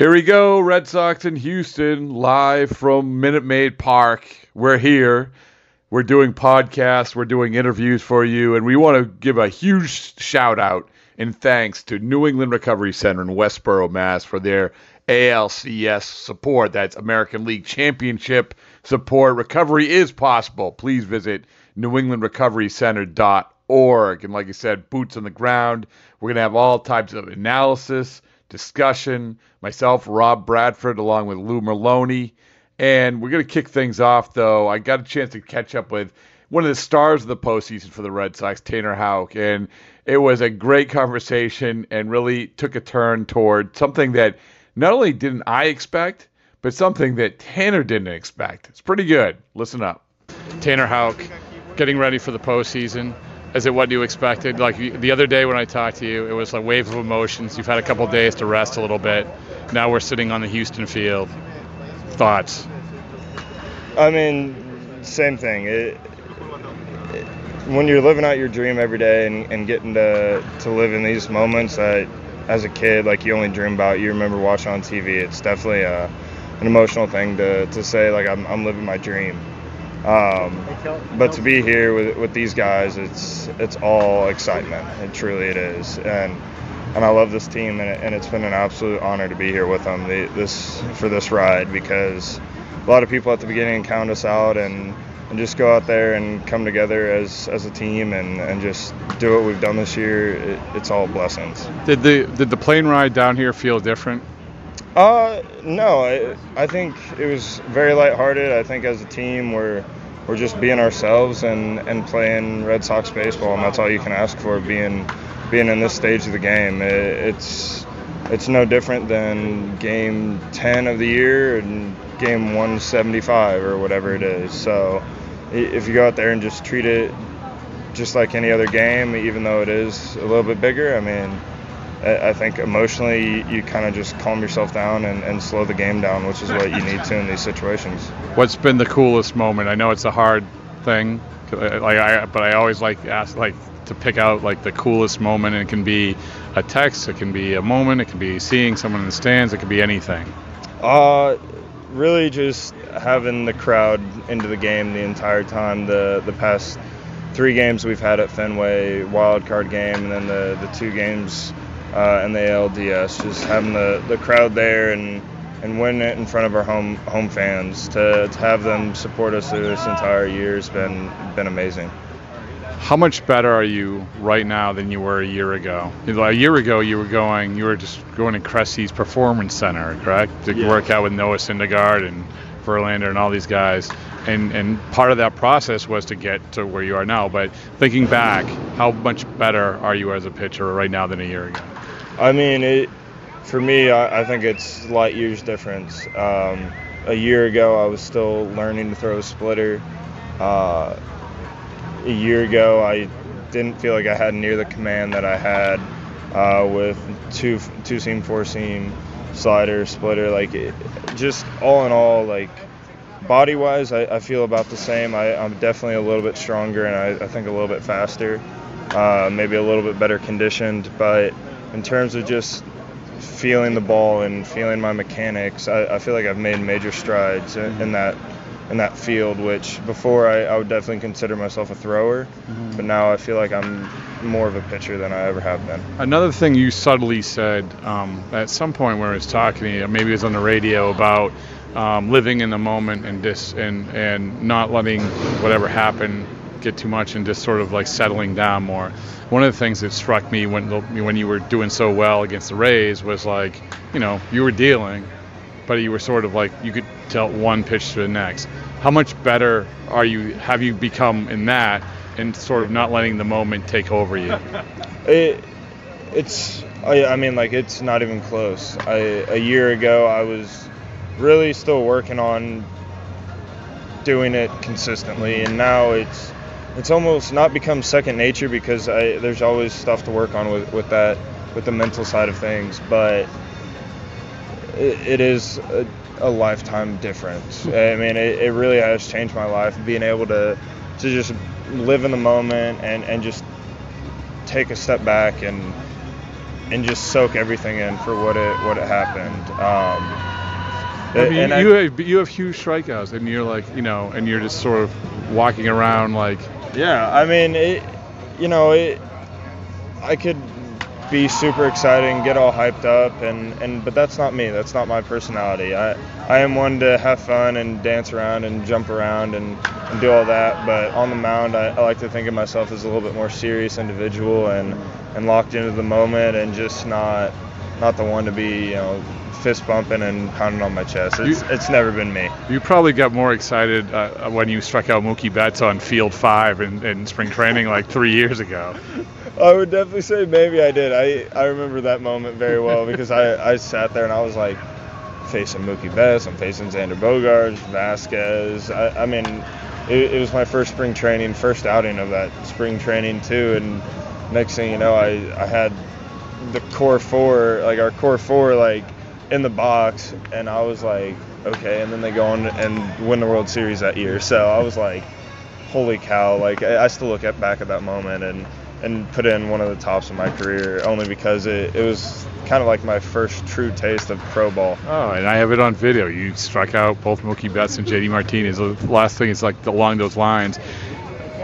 Here we go, Red Sox in Houston, live from Minute Maid Park. We're here. We're doing podcasts, we're doing interviews for you, and we want to give a huge shout out and thanks to New England Recovery Center in Westboro, Mass. for their ALCS support. That's American League Championship support. Recovery is possible. Please visit newenglandrecoverycenter.org. And like I said, boots on the ground. We're going to have all types of analysis discussion. Myself, Rob Bradford, along with Lou Merloni. And we're going to kick things off, though. I got a chance to catch up with one of the stars of the postseason for the Red Sox, Tanner Houck. And it was a great conversation and really took a turn toward something that not only didn't I expect, but something that Tanner didn't expect. It's pretty good. Listen up. Tanner Houck, getting ready for the postseason is it what you expected? Like the other day when I talked to you, it was a wave of emotions. You've had a couple days to rest a little bit. Now we're sitting on the Houston field. Thoughts? I mean, same thing. It, it, when you're living out your dream every day and, and getting to, to live in these moments that as a kid, like you only dream about, you remember watching on TV, it's definitely a, an emotional thing to, to say, like, I'm, I'm living my dream. Um, but to be here with, with these guys, it's it's all excitement. It truly it is, and and I love this team, and, it, and it's been an absolute honor to be here with them the, this for this ride because a lot of people at the beginning count us out and and just go out there and come together as as a team and, and just do what we've done this year. It, it's all blessings. Did the did the plane ride down here feel different? Uh, no, I, I think it was very lighthearted. I think as a team, we're we're just being ourselves and, and playing Red Sox baseball, and that's all you can ask for being being in this stage of the game. It, it's it's no different than game 10 of the year and game 175 or whatever it is. So if you go out there and just treat it just like any other game, even though it is a little bit bigger, I mean I think emotionally you, you kind of just calm yourself down and, and slow the game down, which is what you need to in these situations. What's been the coolest moment? I know it's a hard thing, like I, but I always like ask like to pick out like the coolest moment. And it can be a text, it can be a moment, it can be seeing someone in the stands, it can be anything. Uh, really just having the crowd into the game the entire time. The the past three games we've had at Fenway, wild card game, and then the the two games uh, and the ALDS. Just having the, the crowd there and and winning it in front of our home home fans to, to have them support us through this entire year has been been amazing. How much better are you right now than you were a year ago? A year ago, you were going, you were just going to Cressey's Performance Center, correct? To yes. work out with Noah Syndergaard and Verlander and all these guys. And and part of that process was to get to where you are now. But thinking back, how much better are you as a pitcher right now than a year ago? I mean, it, for me, I, I, think it's light years difference. Um, a year ago, I was still learning to throw a splitter. Uh, a year ago, I didn't feel like I had near the command that I had uh, with two two seam, four seam, slider, splitter. Like it, just all in all, like body wise, I, I, feel about the same. I, am definitely a little bit stronger and I, I think a little bit faster, uh, maybe a little bit better conditioned, but in terms of just feeling the ball and feeling my mechanics, I, I feel like I've made major strides in, in, mm-hmm. that in that field. Which before I, I would definitely consider myself a thrower, mm-hmm. but now I feel like I'm more of a pitcher than I ever have been. Another thing you subtly said um, at some point where I was talking to you, maybe it was on the radio about um, living in the moment and dis and and not letting whatever happen get too much and just sort of like settling down more. One of the things that struck me when when you were doing so well against the Rays was like, you know, you were dealing, but you were sort of like you could tell one pitch to the next. How much better are you? Have you become in that, and sort of not letting the moment take over you? It, it's I, I mean like it's not even close. I, a year ago I was really still working on doing it consistently, and now it's it's almost not become second nature because I, there's always stuff to work on with, with that with the mental side of things, but it, it is a, a, lifetime difference. I mean, it, it really has changed my life. Being able to to just live in the moment and, and just take a step back and and just soak everything in for what it what it happened. Um, I mean, and you I, have you have huge strikeouts, and you're like, you know, and you're just sort of walking around like. Yeah, I mean, it, you know, it, I could be super exciting, get all hyped up, and, and but that's not me. That's not my personality. I I am one to have fun and dance around and jump around and, and do all that. But on the mound, I, I like to think of myself as a little bit more serious individual and and locked into the moment and just not not the one to be you know fist bumping and pounding on my chest. It's, you, it's never been me. You probably got more excited uh, when you struck out Mookie Betts on Field Five in, in spring training like three years ago. I would definitely say maybe I did. I, I remember that moment very well because I, I sat there and I was like facing Mookie Betts, I'm facing Xander Bogaerts, Vázquez. I, I mean, it, it was my first spring training, first outing of that spring training too. And next thing you know, I, I had the core four, like our core four, like in the box, and I was like, okay. And then they go on and win the World Series that year. So I was like, holy cow! Like I, still look at back at that moment and and put in one of the tops of my career only because it, it was kind of like my first true taste of pro ball. Oh, and I have it on video. You struck out both Mookie Betts and JD Martinez. The last thing is like along those lines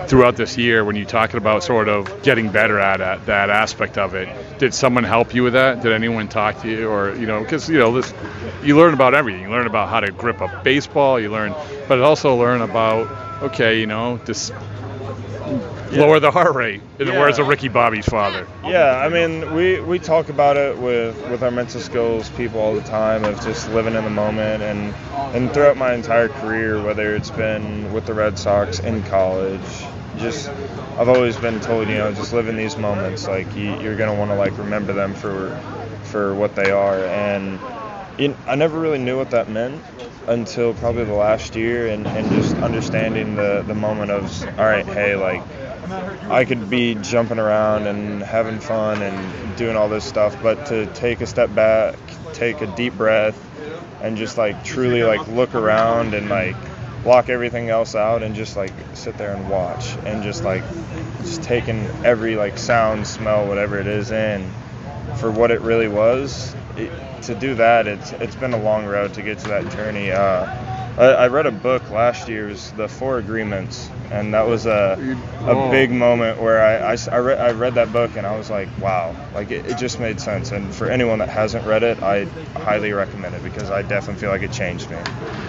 throughout this year when you're talking about sort of getting better at it, that aspect of it did someone help you with that? Did anyone talk to you? Or you know because you know this you learn about everything. You learn about how to grip a baseball you learn but also learn about okay you know just yeah. lower the heart rate. In yeah. the words of ricky bobby's father. Yeah i mean we we talk about it with with our mental skills people all the time of just living in the moment and and throughout my entire career whether it's been with the red sox in college just I've always been told, you know, just live in these moments. Like you, are gonna want to like remember them for for what they are. And you, I never really knew what that meant until probably the last year, and, and just understanding the the moment of all right, hey, like I could be jumping around and having fun and doing all this stuff, but to take a step back, take a deep breath, and just like truly like look around and like block everything else out and just like sit there and watch and just like just taking every like sound, smell, whatever it is in for what it really was. It, to do that, it's it's been a long road to get to that journey. Uh, I, I, read a book last year, was the Four Agreements, and that was a a big moment where I I, I, read, I read that book and I was like, wow, like it, it just made sense. And for anyone that hasn't read it, I highly recommend it because I definitely feel like it changed me.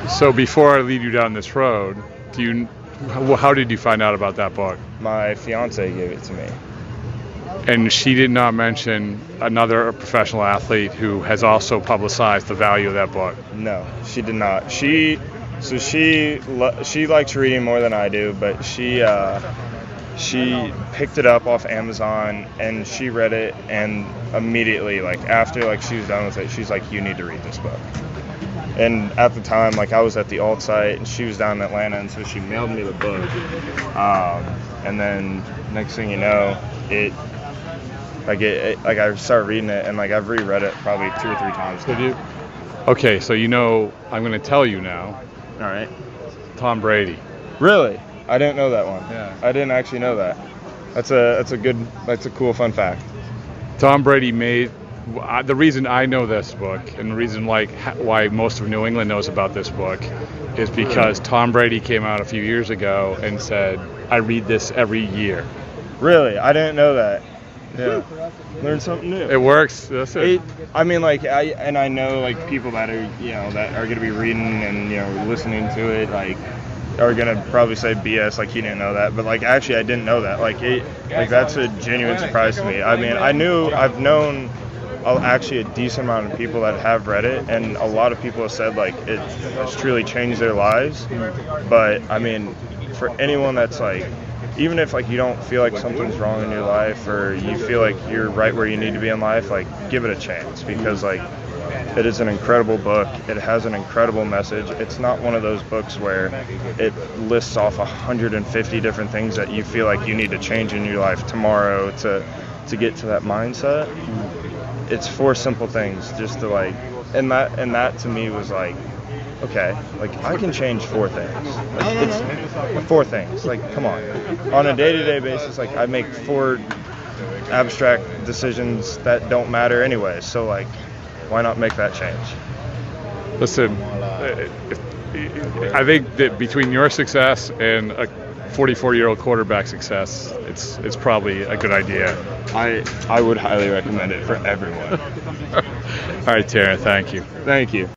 So before I lead you down this road, do you how did you find out about that book? My fiance gave it to me and she did not mention another professional athlete who has also publicized the value of that book. No, she did not. She so she she likes reading more than I do, but she uh, she picked it up off Amazon and she read it and immediately like after like she was done with it, she's like, you need to read this book. And at the time, like I was at the alt site and she was down in Atlanta, and so she mailed me the book. Um, and then next thing you know, it like it, it, like I started reading it and like I've reread it probably two or three times. Did you? Okay, so you know I'm going to tell you now. All right. Tom Brady. Really? I didn't know that one. Yeah. I didn't actually know that. That's a that's a good that's a cool fun fact. Tom Brady made the reason I know this book and the reason like why most of New England knows about this book is because Tom Brady came out a few years ago and said I read this every year. Really? I didn't know that. Yeah. Learn something new. It works. That's it. it. I mean, like, I and I know like people that are you know that are gonna be reading and you know listening to it like are gonna probably say BS like he didn't know that, but like actually I didn't know that. Like it, like that's a genuine surprise to me. I mean, I knew I've known actually a decent amount of people that have read it, and a lot of people have said like it, it's truly changed their lives. But I mean, for anyone that's like even if like you don't feel like something's wrong in your life or you feel like you're right where you need to be in life, like give it a chance because like it is an incredible book. It has an incredible message. It's not one of those books where it lists off 150 different things that you feel like you need to change in your life tomorrow to to get to that mindset. It's four simple things just to like and that and that to me was like okay, like I can change four things. Like it's four things. Like come on. On a day-to-day basis like I make four abstract decisions that don't matter anyway. So like why not make that change? Listen, I think that between your success and a 44-year-old quarterback success, it's it's probably a good idea. I I would highly recommend it for everyone. All right, Tara, thank you. Thank you.